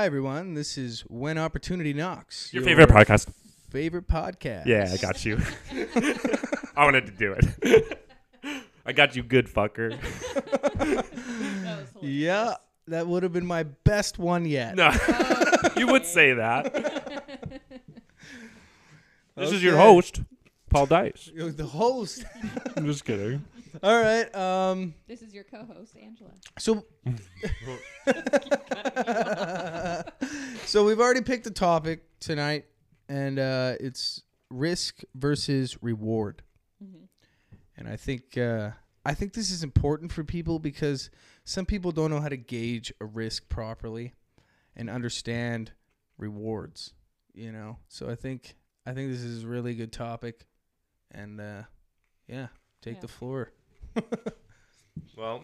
Hi everyone. This is When Opportunity Knocks. Your favorite podcast. Favorite podcast. Yeah, I got you. I wanted to do it. I got you, good fucker. That was. Yeah, that would have been my best one yet. No, you would say that. This is your Okay. host, Paul Dice. You're The host. I'm just kidding. All right. Um. This is your co-host Angela. So. so we've already picked a topic tonight, and uh, it's risk versus reward. Mhm. And I think uh, I think this is important for people because some people don't know how to gauge a risk properly and understand rewards. You know, so I think I think this is a really good topic, and uh, yeah, take Yeah. the floor. Well,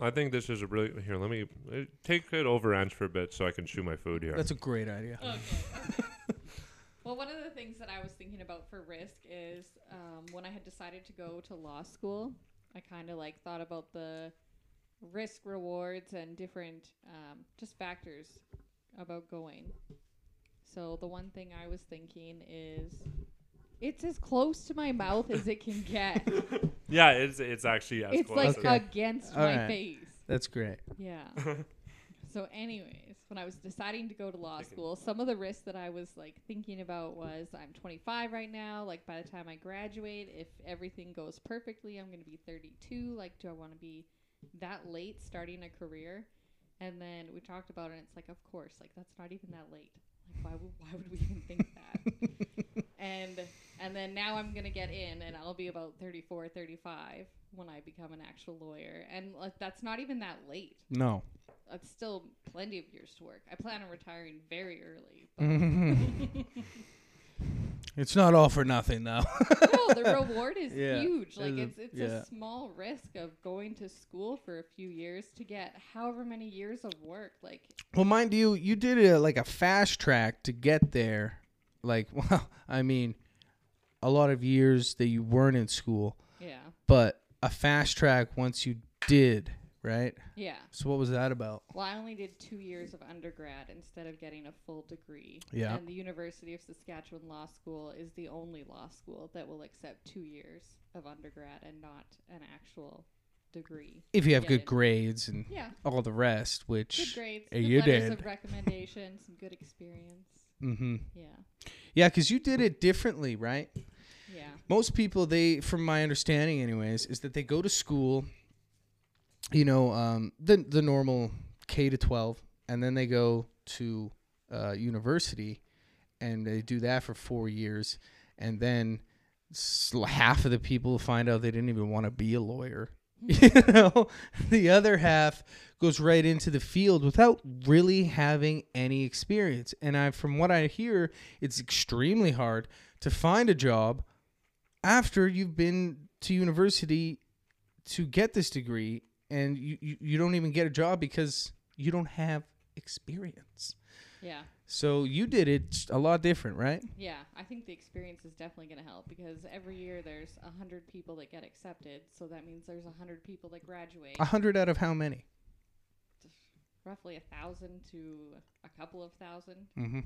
I think this is a really here. Let me uh, take it over Ange for a bit so I can chew my food here. That's a great idea. Okay. well, one of the things that I was thinking about for risk is um, when I had decided to go to law school, I kind of like thought about the risk rewards and different um, just factors about going. So the one thing I was thinking is it's as close to my mouth as it can get. yeah, it's it's actually as it's close. like Okay. against All my right. face. That's great. Yeah. so, anyways, when I was deciding to go to law Thinking- school, some of the risks that I was like thinking about was I'm 25 right now. Like by the time I graduate, if everything goes perfectly, I'm going to be 32. Like, do I want to be that late starting a career? And then we talked about it. and It's like, of course, like that's not even that late. Like, why would why would we even think that? and and then now I'm gonna get in, and I'll be about 34, 35 when I become an actual lawyer, and like that's not even that late. No. That's still plenty of years to work. I plan on retiring very early. But it's not all for nothing, though. no, the reward is Yeah, huge. Like it's a- it's it's yeah. a small risk of going to school for a few years to get however many years of work. Like well, mind you, you did a, like a fast track to get there. Like, well, I mean, a lot of years that you weren't in school, yeah, but a fast track once you did, right? yeah. So what was that about? Well, I only did two years of undergrad instead of getting a full degree. Yeah. And the University of Saskatchewan Law School is the only law school that will accept two years of undergrad and not an actual degree. If you have good grades and Yeah. all the rest, which Good grades, uh, good you letters did. of recommendation, some good experience. Hmm Yeah. Yeah, because you did it differently, right? Yeah. most people they from my understanding anyways is that they go to school you know um, the the normal k to 12 and then they go to uh, university and they do that for four years and then half of the people find out they didn't even want to be a lawyer you know? The other half goes right into the field without really having any experience. And i from what i hear it's extremely hard to find a job after you've been to university to get this degree and you, you, you don't even get a job because you don't have experience. Yeah. So you did it a lot different right Yeah. I think the experience is definitely going to help because every year there's a hundred people that get accepted, so that means there's a hundred people that graduate. a hundred out of how many Roughly a thousand to a couple of thousand. mm-hmm.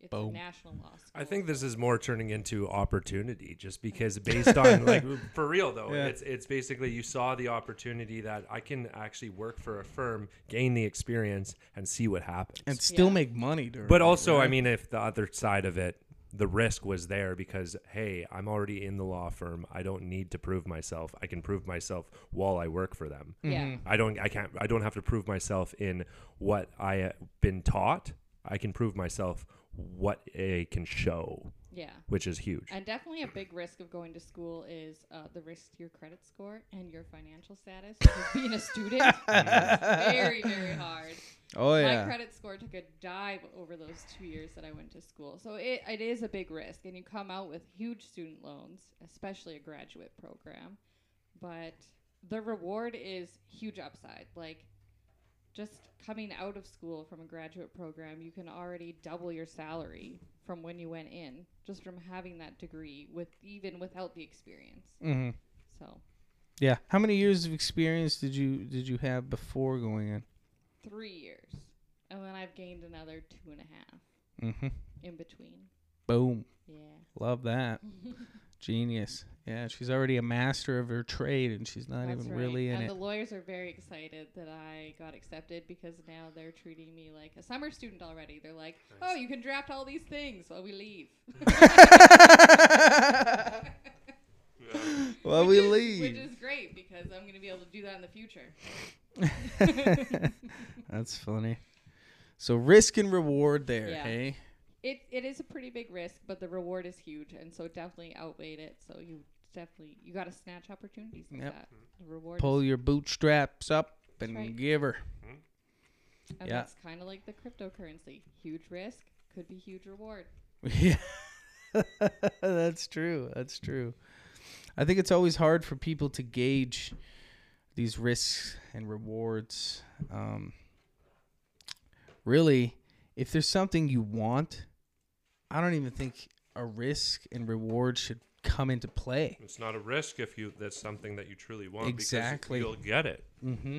It's Boom. a national law school. I think this is more turning into opportunity, just because based on like for real though, Yeah. it's it's basically you saw the opportunity that I can actually work for a firm, gain the experience, and see what happens. and still Yeah. make money during but it, also, I mean, if the other side of it, the risk was there because hey, I'm already in the law firm. I don't need to prove myself. I can prove myself while I work for them. Yeah. Mhm. I don't. I can't. I don't have to prove myself in what I have been taught. I can prove myself what I can show, Yeah. which is huge. And definitely a big risk of going to school is uh, the risk to your credit score and your financial status. Being a student is very, very hard. oh yeah. My credit score took a dive over those two years that I went to school. So it, it is a big risk. And you come out with huge student loans, especially a graduate program. But the reward is huge upside. Like, just coming out of school from a graduate program, you can already double your salary from when you went in, just from having that degree, with even without the experience. mm-hmm. So yeah how many years of experience did you did you have before going in three years, and then I've gained another two and a half Mm-hmm. in between. Boom. Yeah. Love that. Genius. Yeah, she's already a master of her trade, and she's not That's even right. really in and it. the lawyers are very excited that I got accepted because now they're treating me like a summer student already. They're like, Nice. "Oh, you can draft all these things while we leave." while Which we is- leave. which is great because I'm going to be able to do that in the future. That's funny. So risk and reward there, Yeah. hey? It it is a pretty big risk, but the reward is huge, and so it definitely outweighed it. So you definitely you got to snatch opportunities like Yep. that. The reward, Pull is, your bootstraps up and right. give her. and yeah. that's kind of like the cryptocurrency. Huge risk could be huge reward. Yeah. That's true. That's true. I think it's always hard for people to gauge these risks and rewards. Um, really, if there's something you want, I don't even think a risk and reward should come into play. It's not a risk if you that's something that you truly want. Exactly. Because you'll get it. Mm-hmm.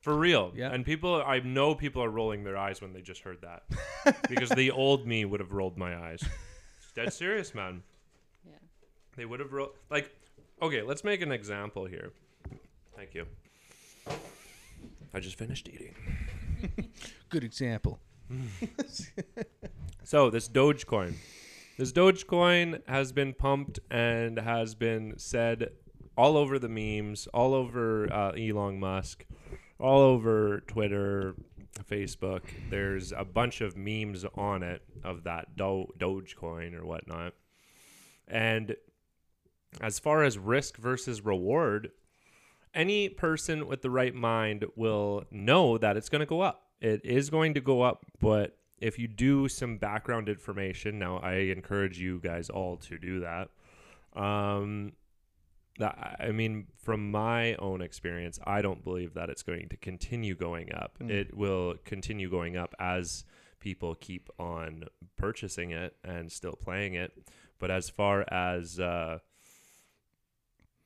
For real. Yeah. And people, I know people are rolling their eyes when they just heard that. because the old me would have rolled my eyes. It's dead serious, man. Yeah. They would have rolled. Like, okay, let's make an example here. Thank you. I just finished eating. Good example. So, this Dogecoin. This Dogecoin has been pumped and has been said all over the memes, all over uh, Elon Musk, all over Twitter, Facebook. There's a bunch of memes on it of that Do- Dogecoin or whatnot. And as far as risk versus reward, any person with the right mind will know that it's going to go up. It is going to go up, but if you do some background information, now I encourage you guys all to do that. Um, that I mean, from my own experience, I don't believe that it's going to continue going up. Mm. It will continue going up as people keep on purchasing it and still playing it. But as far as uh,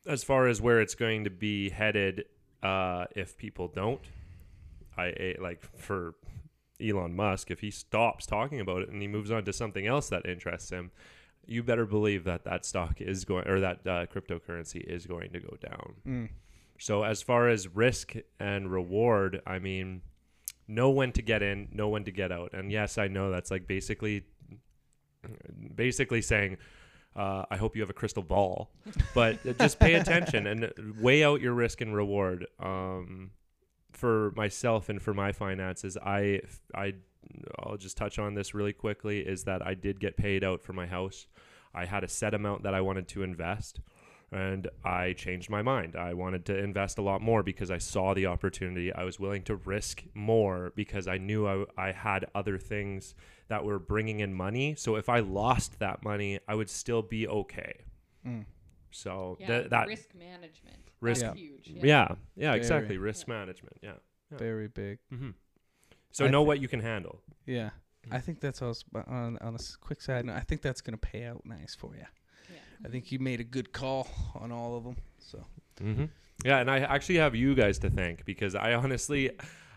as far as where it's going to be headed, uh, if people don't, I like for Elon Musk, if he stops talking about it and he moves on to something else that interests him, you better believe that that stock is going or that uh, cryptocurrency is going to go down. Mm. So as far as risk and reward, I mean, know when to get in, know when to get out. And yes, I know that's like basically basically saying uh, I hope you have a crystal ball, but just pay attention and weigh out your risk and reward. Um, for myself and for my finances, I I I'll just touch on this really quickly. Is that I did get paid out for my house. I had a set amount that I wanted to invest, and I changed my mind. I wanted to invest a lot more because I saw the opportunity. I was willing to risk more because I knew I, I had other things that were bringing in money. So if I lost that money, I would still be okay. Mm. So Yeah. th- that risk management. Risk- That's Yeah. huge. yeah, Yeah. yeah, Very. exactly. Risk management. Yeah. Very big. Mm-hmm. So I know thi- what you can handle. Yeah. I think that's also on on a s- quick side note. I think that's gonna pay out nice for you. Yeah. I think you made a good call on all of them. So Mm-hmm. Yeah, and I actually have you guys to thank because I honestly,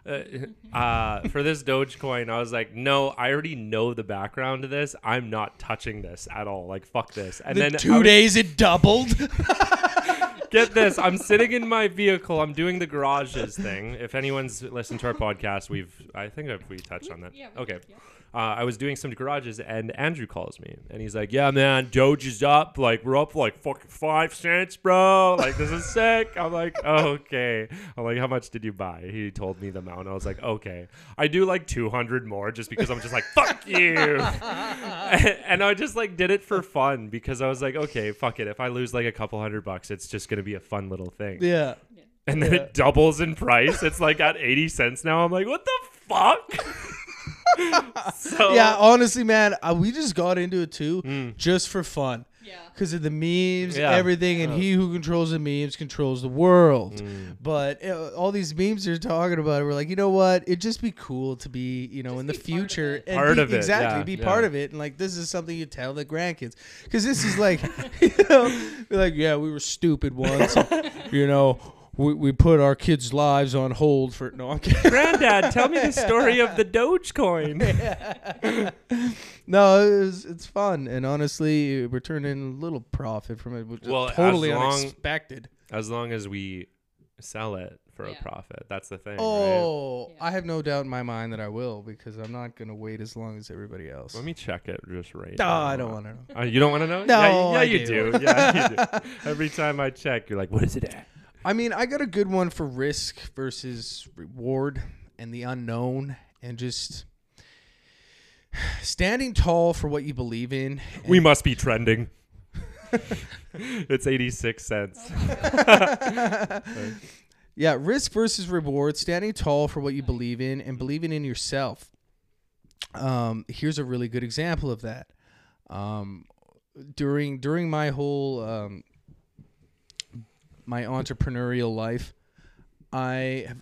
uh, uh, for this Dogecoin, I was like, no, I already know the background to this. I'm not touching this at all. Like, fuck this. And the then two was- days it doubled. get this. I'm sitting in my vehicle. I'm doing the garages thing. If anyone's listened to our podcast, we've I think I've, we touched on that. Yeah. Okay. did, yeah. Uh, I was doing some garages, and Andrew calls me, and he's like, "Yeah, man, Doge is up. Like, we're up like fucking five cents, bro. Like, this is sick." I'm like, "Okay." I'm like, "How much did you buy?" He told me the amount. I was like, "Okay." I do like 200 more just because I'm just like, "Fuck you," and I just like did it for fun because I was like, "Okay, fuck it. If I lose like a couple hundred bucks, it's just gonna be a fun little thing." yeah. And then Yeah. it doubles in price. It's like at 80 cents now. I'm like, "What the fuck?" So Yeah, honestly, man, uh, we just got into it too, Mm. just for fun, Yeah. because of the memes, Yeah. everything, and Yeah. he who controls the memes controls the world. Mm. But uh, all these memes you're talking about, we're like, you know what? It'd just be cool to be, you know, Just in the be part of future, it. and Part be- of it, exactly, yeah, be yeah. part of it, and like this is something you tell the grandkids, because this is like, you know, be like, yeah, we were stupid once, you know. We, we put our kids' lives on hold for no, I'm kidding. Granddad, tell me the story of the Dogecoin. no, it's it's fun, and honestly, we're turning a little profit from it, which is Well, as totally long- unexpected. As long as we sell it for Yeah. a profit, that's the thing. right? Oh, Yeah. I have no doubt in my mind that I will because I'm not gonna wait as long as everybody else. Let me check it just right. No, now. I don't want to know. Uh, you don't want to know? No, yeah, yeah I you do. do. Yeah, you do. Every time I check, you're like, "What is it at?" I mean, I got a good one for risk versus reward and the unknown and just standing tall for what you believe in. We must be trending. it's 86 cents. yeah, risk versus reward, standing tall for what you believe in and believing in yourself. Um, here's a really good example of that. Um, during during my whole um, my entrepreneurial life, I have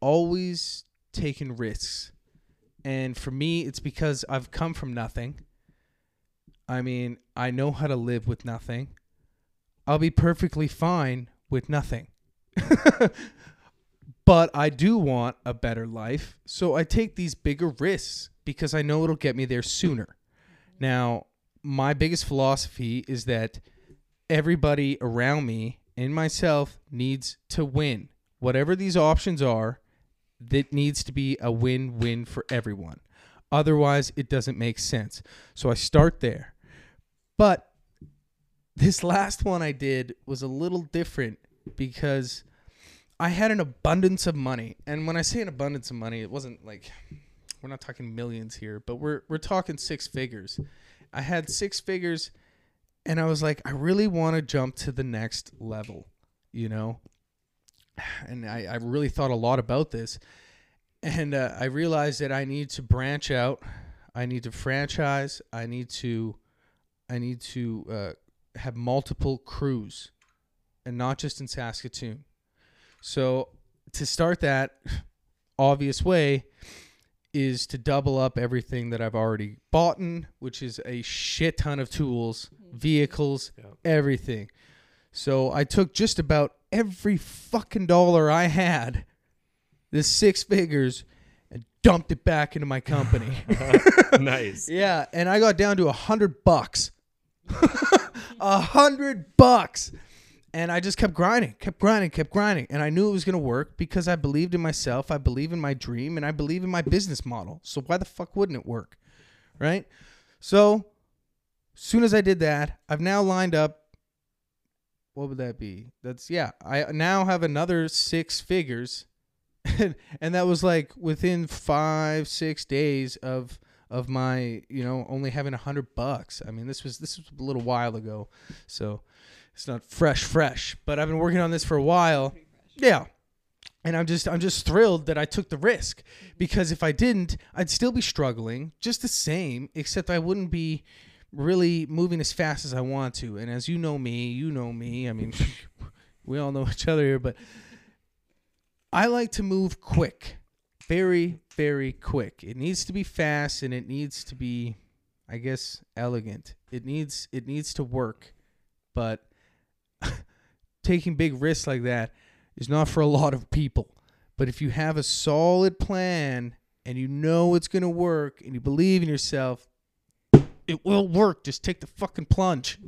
always taken risks. And for me, it's because I've come from nothing. I mean, I know how to live with nothing. I'll be perfectly fine with nothing. but I do want a better life. So I take these bigger risks because I know it'll get me there sooner. Now, my biggest philosophy is that everybody around me and myself needs to win. Whatever these options are, that needs to be a win win for everyone. Otherwise, it doesn't make sense. So I start there. But this last one I did was a little different because I had an abundance of money. And when I say an abundance of money, it wasn't like we're not talking millions here, but we're we're talking six figures. I had six figures and I was like, I really want to jump to the next level, you know? And I, I really thought a lot about this. And uh, I realized that I need to branch out. I need to franchise. I need to, I need to uh, have multiple crews, and not just in Saskatoon. So to start that, obvious way is to double up everything that I've already bought in, which is a shit ton of tools, mm-hmm. vehicles, Yeah. everything. So I took just about every fucking dollar I had, the six figures, and dumped it back into my company. nice. yeah, and I got down to a hundred bucks. A hundred bucks. And I just kept grinding, kept grinding, kept grinding. And I knew it was going to work because I believed in myself. I believe in my dream and I believe in my business model. So why the fuck wouldn't it work? Right? So, soon as I did that, I've now lined up. What would that be? That's, yeah. I now have another six figures. and, that was like within five, six days of of my you know only having a hundred bucks i mean this was this was a little while ago so it's not fresh fresh but i've been working on this for a while. Yeah. And i'm just i'm just thrilled that i took the risk because if i didn't i'd still be struggling just the same except i wouldn't be really moving as fast as i want to. And as you know me you know me i mean we all know each other here but i like to move quick very very quick. It needs to be fast and it needs to be i guess elegant. It needs it needs to work but taking big risks like that is not for a lot of people but if you have a solid plan and you know it's going to work and you believe in yourself it will work just take the fucking plunge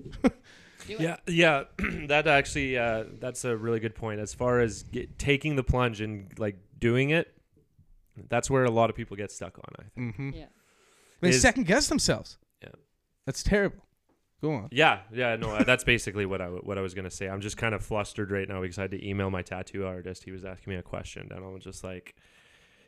Yeah, yeah. that actually, uh, that's a really good point. As far as get, taking the plunge and like doing it, that's where a lot of people get stuck on. I think. mm-hmm. Yeah. they Is- second guess themselves Yeah. that's terrible go on Yeah, yeah. No, uh, that's basically what I w- what I was gonna say. I'm just kind of flustered right now because I had to email my tattoo artist. He was asking me a question, and I'm just like.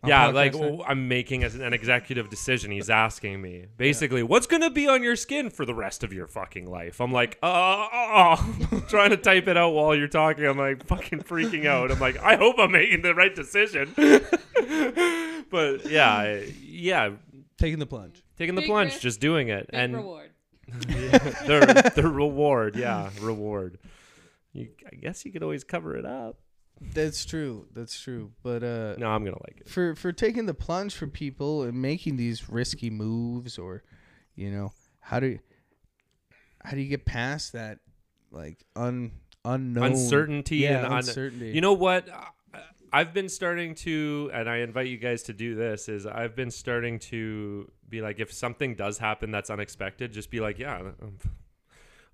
On Yeah, podcast like day? w- I'm making a- an executive decision. He's asking me basically, what's gonna be on your skin for the rest of your fucking life? I'm like, uh, uh, trying to type it out while you're talking. I'm like fucking freaking out. I'm like, I hope I'm making the right decision. but yeah, yeah, taking the plunge taking the Big plunge, risk, just doing it, Big and reward. the the reward, yeah, reward. You, I guess you could always cover it up. That's true. That's true. But uh, No, I'm gonna like it. for for taking the plunge for people and making these risky moves, or you know, how do how do you get past that like un unknown Uncertainty yeah, and un- uncertainty. You know what? I've been starting to, and I invite you guys to do this. Is I've been starting to be like, if something does happen that's unexpected, just be like, yeah,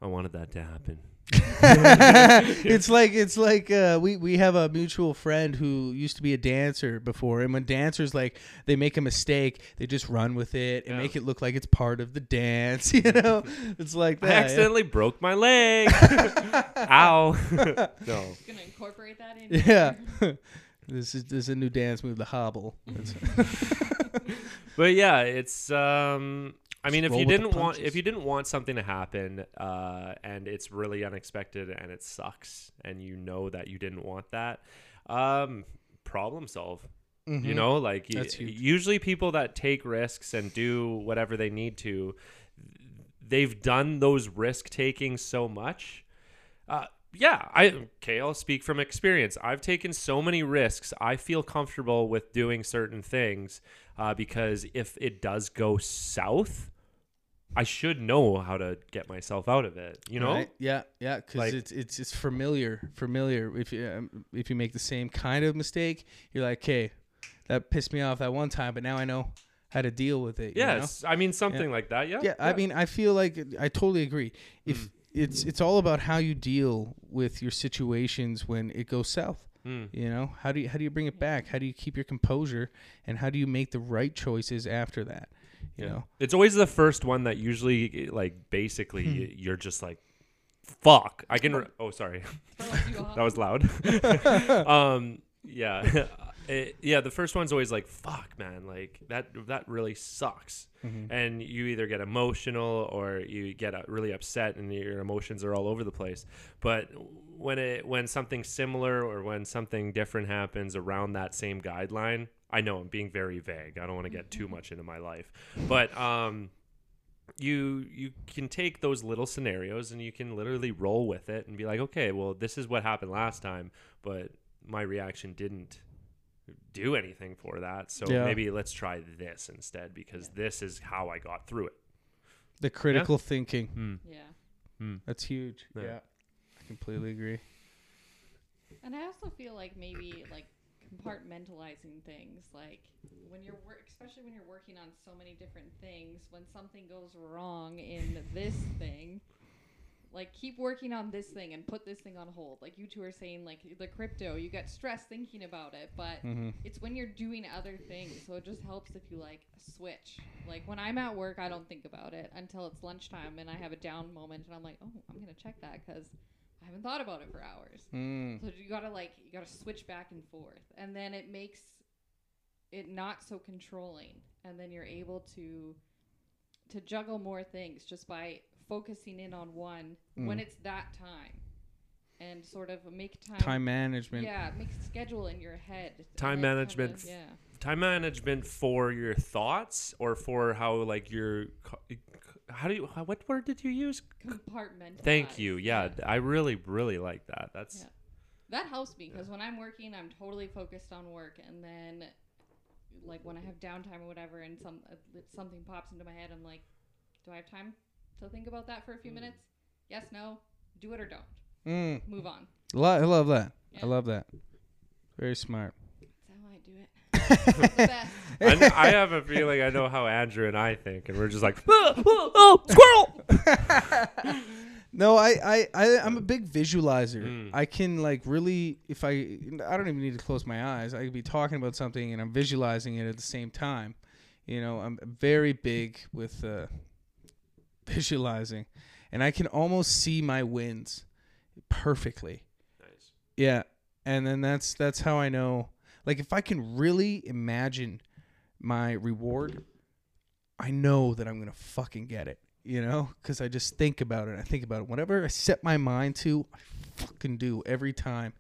I wanted that to happen. it's like it's like uh, we we have a mutual friend who used to be a dancer before, and when dancers like they make a mistake, they just run with it and Yeah. make it look like it's part of the dance. You know, it's like that. I yeah. accidentally broke my leg. Ow. no. Gonna incorporate that in. Yeah. this is this is a new dance move, the hobble. But yeah, it's um I mean Just if you didn't want if you didn't want something to happen uh and it's really unexpected and it sucks and you know that you didn't want that, um problem solve. You Mhm. know, like y- usually people that take risks and do whatever they need to, they've done those risk taking so much. Uh, yeah, I okay. I'll speak from experience. I've taken so many risks. I feel comfortable with doing certain things uh, because if it does go south, I should know how to get myself out of it. You know, Right? Yeah, yeah, because Like- it's it's it's familiar, familiar. If you um, if you make the same kind of mistake, you're like, okay, that pissed me off that one time, but now I know how to deal with it. you know? yes. I mean something like that. Yeah. yeah, I mean, I feel like I totally agree. If Mm. It's it's all about how you deal with your situations when it goes south. Mm. You know, how do you how do you bring it back? How do you keep your composure, and how do you make the right choices after that? You Yeah. know, It's always the first one that usually, like, basically, y- you're just like, "Fuck!" I can. Re- oh, sorry, Throws you off. that was loud. um, yeah, It- yeah. The first one's always like, "Fuck, man!" Like that. That really sucks. Mhm. And you either get emotional or you get uh, really upset, and your emotions are all over the place. But when it when something similar or when something different happens around that same guideline, I know I'm being very vague. I don't want to get too much into my life, but um, you you can take those little scenarios and you can literally roll with it and be like, okay, well, this is what happened last time, but my reaction didn't do anything for that. So Yeah. maybe let's try this instead because this is how I got through it. the critical thinking. Hmm. Yeah. Hmm. That's huge. Yeah. yeah, I completely agree. And I also feel like maybe like compartmentalizing things, like when you're work, especially when you're working on so many different things, when something goes wrong in this thing, like keep working on this thing and put this thing on hold. Like you two are saying, like the crypto, you get stressed thinking about it, but Mm-hmm. it's when you're doing other things. So it just helps if you like switch. Like when I'm at work, I don't think about it until it's lunchtime and I have a down moment and I'm like, oh, I'm gonna check that because I haven't thought about it for hours. Mm. So you gotta like you gotta switch back and forth, and then it makes it not so controlling, and then you're able to to juggle more things just by focusing in on one when Mm. it's that time, and sort of make time. Time management. Yeah, make schedule in your head. Time management kinda- yeah. Time management for your thoughts or for how like your how do you how, what word did you use? Compartmentalize. Thank you. Yeah, I really really like that. That's Yeah. That helps me because when I'm working, I'm totally focused on work, and then, like when I have downtime or whatever, and some uh, something pops into my head, I'm like, do I have time to think about that for a few minutes? Yes, no, do it or don't. Mm. Move on. Lo- I love that. Yeah. I love that. Very smart. That's how I do it. I, kn- I have a feeling I know how Andrew and I think, and we're just like, oh, oh, oh, squirrel. No, I, I, I, I'm a big visualizer. Mm. I can like really, if I, I don't even need to close my eyes. I could be talking about something and I'm visualizing it at the same time. You know, I'm very big with uh, visualizing, and I can almost see my wins perfectly. Nice. Yeah, and then that's that's how I know. Like if I can really imagine my reward, I know that I'm gonna fucking get it. You know, because I just think about it. I think about it. Whatever I set my mind to, I fucking do every time,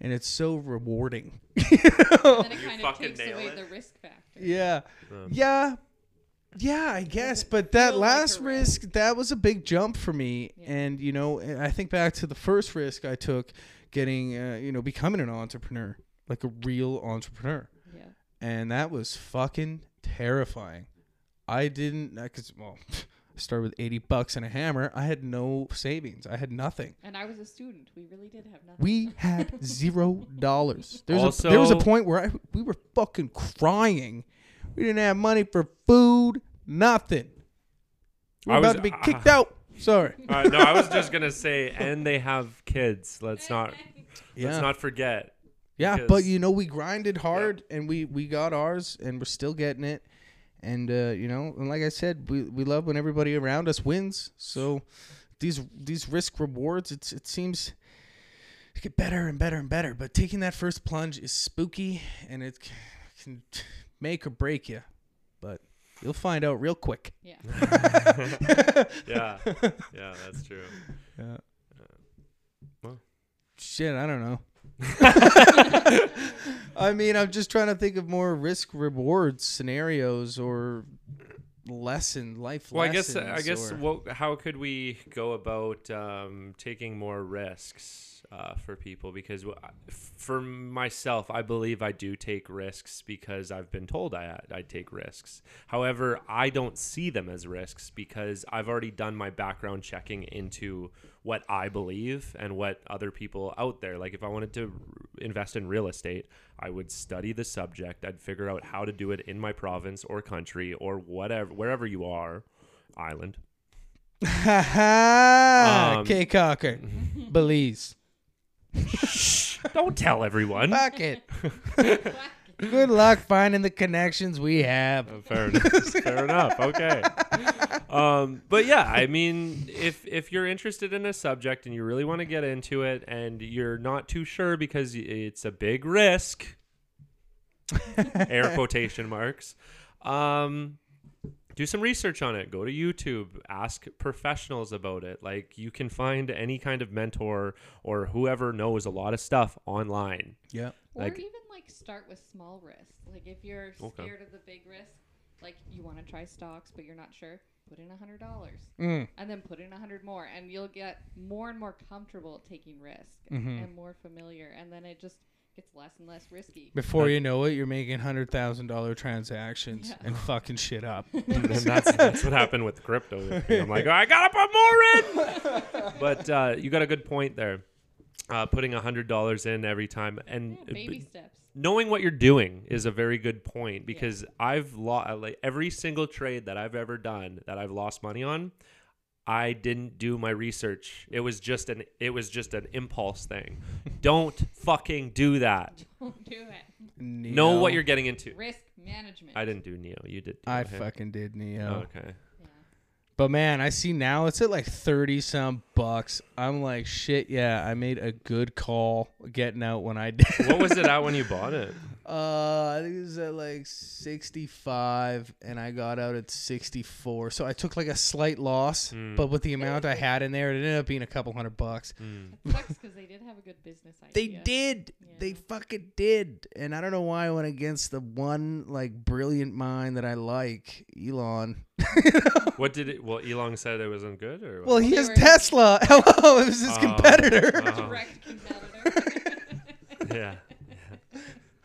and it's so rewarding. You know? And then it kind of takes away it. the risk factor. Yeah, Um, yeah, yeah. I guess, but that feel like a last risk, that was a big jump for me. Yeah. And you know, I think back to the first risk I took, getting, uh, you know, becoming an entrepreneur, like a real entrepreneur, Yeah. and that was fucking terrifying. I didn't, because well, I started with 80 bucks and a hammer. I had no savings. I had nothing. And I was a student. We really did have nothing. We had zero dollars. There's a, there was a point where I, we were fucking crying. We didn't have money for food, nothing. We were I was- about to be uh, kicked out. Sorry. Uh, no, I was just gonna say, and they have kids. Let's not Yeah. let's not forget. Yeah, but you know, we grinded hard and we we got ours and we're still getting it. And uh, you know, and like I said, we, we love when everybody around us wins. So these these risk rewards, it's it seems to get better and better and better. But taking that first plunge is spooky and it can make or break you. But you'll find out real quick. yeah. Yeah, yeah, that's true. Yeah. well. Shit, I don't know. I mean, I'm just trying to think of more risk reward scenarios or lesson life Well, I guess. I guess or- what, how could we go about um, taking more risks uh, for people? Because for myself, I believe I do take risks because I've been told I I take risks. However, I don't see them as risks because I've already done my background checking into what I believe and what other people out there. Like if I wanted to r- invest in real estate, I would study the subject. I'd figure out how to do it in my province or country or whatever, wherever you are, island. Ha ha! Um, Caye Caulker, Belize. Don't tell everyone. Fuck it. Good luck finding the connections we have. Uh, Fair enough. Fair enough. Okay. Um, but yeah, I mean, if if you're interested in a subject and you really want to get into it, and you're not too sure because it's a big risk, air quotation marks, um, do some research on it. Go to YouTube. Ask professionals about it. Like you can find any kind of mentor or whoever knows a lot of stuff online. Yeah. Or Like- even like start with small risks. Like if you're Okay. scared of the big risk, like you want to try stocks but you're not sure, put in a hundred dollars Mm. and then put in a hundred more, and you'll get more and more comfortable taking risk Mhm. and more familiar, and then it just gets less and less risky. Before you know it, you're making hundred thousand dollar transactions Yeah. and fucking shit up. and that's that's what happened with crypto. I'm like, I gotta put more in. But uh, you got a good point there. Uh, putting a hundred dollars in every time and Yeah, baby b- steps. knowing what you're doing is a very good point because I've lost like every single trade that I've ever done that I've lost money on. I didn't do my research. It was just an it was just an impulse thing. Don't fucking do that. Don't do it. Know what you're getting into. Risk management. I didn't do Nio. You did. I okay. fucking did Nio. Oh, okay. Yeah. But man, I see now it's at like 30 some bucks. I'm like, shit, yeah, I made a good call getting out when I did. What was it at when you bought it? Uh, I think it was at like 65 and I got out at 64. So I took like a slight loss, Mm. but with the amount I had in there, it ended up being a couple hundred bucks. Mm. It sucks because they did have a good business idea. They idea. did. They fucking did. And I don't know why I went against the one like brilliant mind that I like, Elon. What did it? Well, Elon said it wasn't good, or what? Well, he They has were- Tesla. Hello, it was his Oh, competitor. uh-huh. Direct competitor. yeah.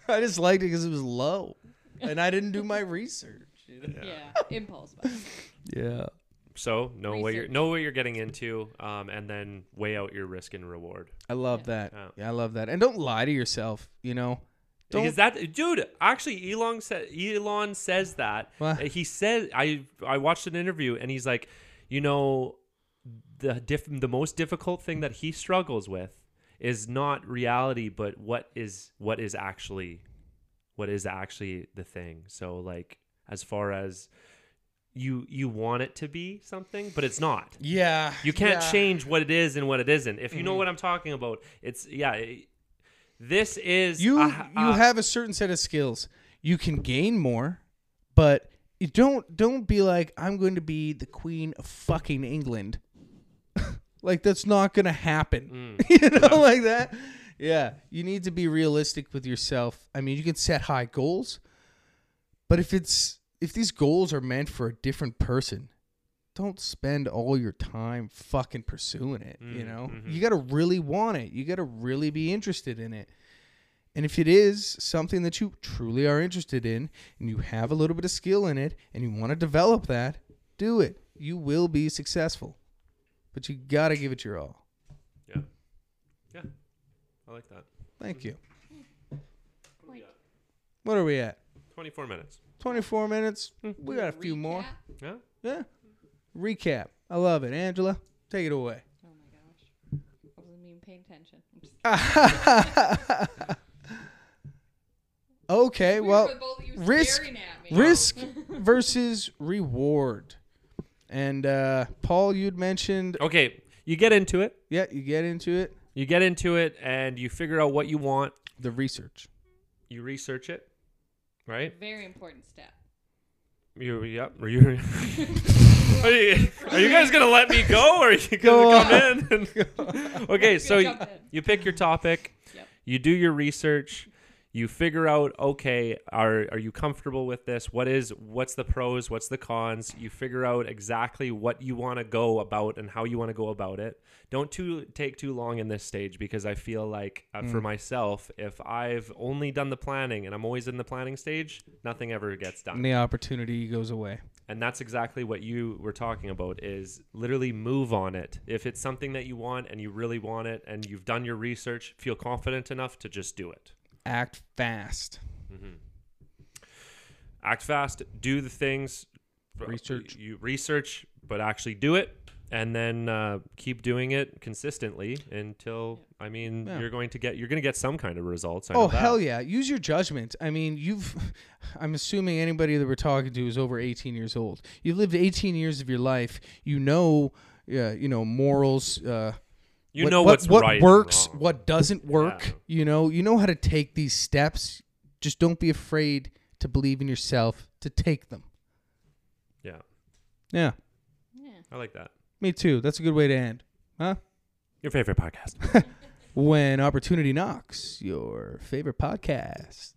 I just liked it because it was low, and I didn't do my research. you know? yeah. Impulse buy. Yeah. So know what you're know what you're getting into, um, and then weigh out your risk and reward. I love Yeah. that. Yeah. Yeah, I love that. And don't lie to yourself. You know. Don't. Because that dude, actually, Elon said Elon says that. What? Uh, He said I I watched an interview and he's like, you know, the diff- the most difficult thing that he struggles with is not reality, but what is what is actually what is actually the thing. So like as far as you you want it to be something, but it's not. yeah. You can't yeah. change what it is and what it isn't. If you know Mhm. what I'm talking about, it's yeah. it- this is You a- you have a certain set of skills. You can gain more, but you don't don't be like I'm going to be the queen of fucking England. Like that's not going to happen. Mm. you know like that. Yeah, you need to be realistic with yourself. I mean, you can set high goals, but if it's if these goals are meant for a different person, don't spend all your time fucking pursuing it, you Mm, know? mhm. You got to really want it. You got to really be interested in it. And if it is something that you truly are interested in and you have a little bit of skill in it and you want to develop that, do it. you will be successful. But you got to give it your all. Yeah. Yeah. I like that. Thank you. Point. What are we at? 24 minutes. 24 minutes. Hmm. We got a few more. Recap? Yeah. Yeah. Recap. I love it. Angela, take it away. Oh my gosh. I wasn't even paying attention. I'm just okay, Weird well, with both of you risk- staring at me. risk versus reward. And uh, Paul, you'd mentioned, Okay, you get into it. yeah, you get into it, You get into it and you figure out what you want. the research. You research it, right? Very important step. You, yep. Are you, are you, are you guys gonna let me go, or are you gonna come in? Okay, so you, in. you pick your topic. Yep. You do your research. You figure out, okay, are are you comfortable with this? What is what's the pros? What's the cons? You figure out exactly what you want to go about and how you want to go about it. Don't too take too long in this stage because I feel like uh, for myself, if I've only done the planning and I'm always in the planning stage, nothing ever gets done And the opportunity goes away. and that's exactly what you were talking about is literally move on it if it's something that you want and you really want it and you've done your research feel confident enough to just do it Act fast. act fast do the things Research. you research but actually do it and then uh, keep doing it consistently until i mean Yeah. you're going to get you're going to get some kind of results I Oh hell yeah! Use your judgment. I mean, you've. I'm assuming anybody that we're talking to is over 18 years old. You've lived 18 years of your life. You know, uh, you know morals. Uh, you what, know what, what right works, what doesn't work. Yeah. You know, you know how to take these steps. Just don't be afraid to believe in yourself to take them. Yeah. Yeah. Yeah. I like that. Me too. That's a good way to end. Huh? Your favorite podcast. when opportunity knocks, your favorite podcast.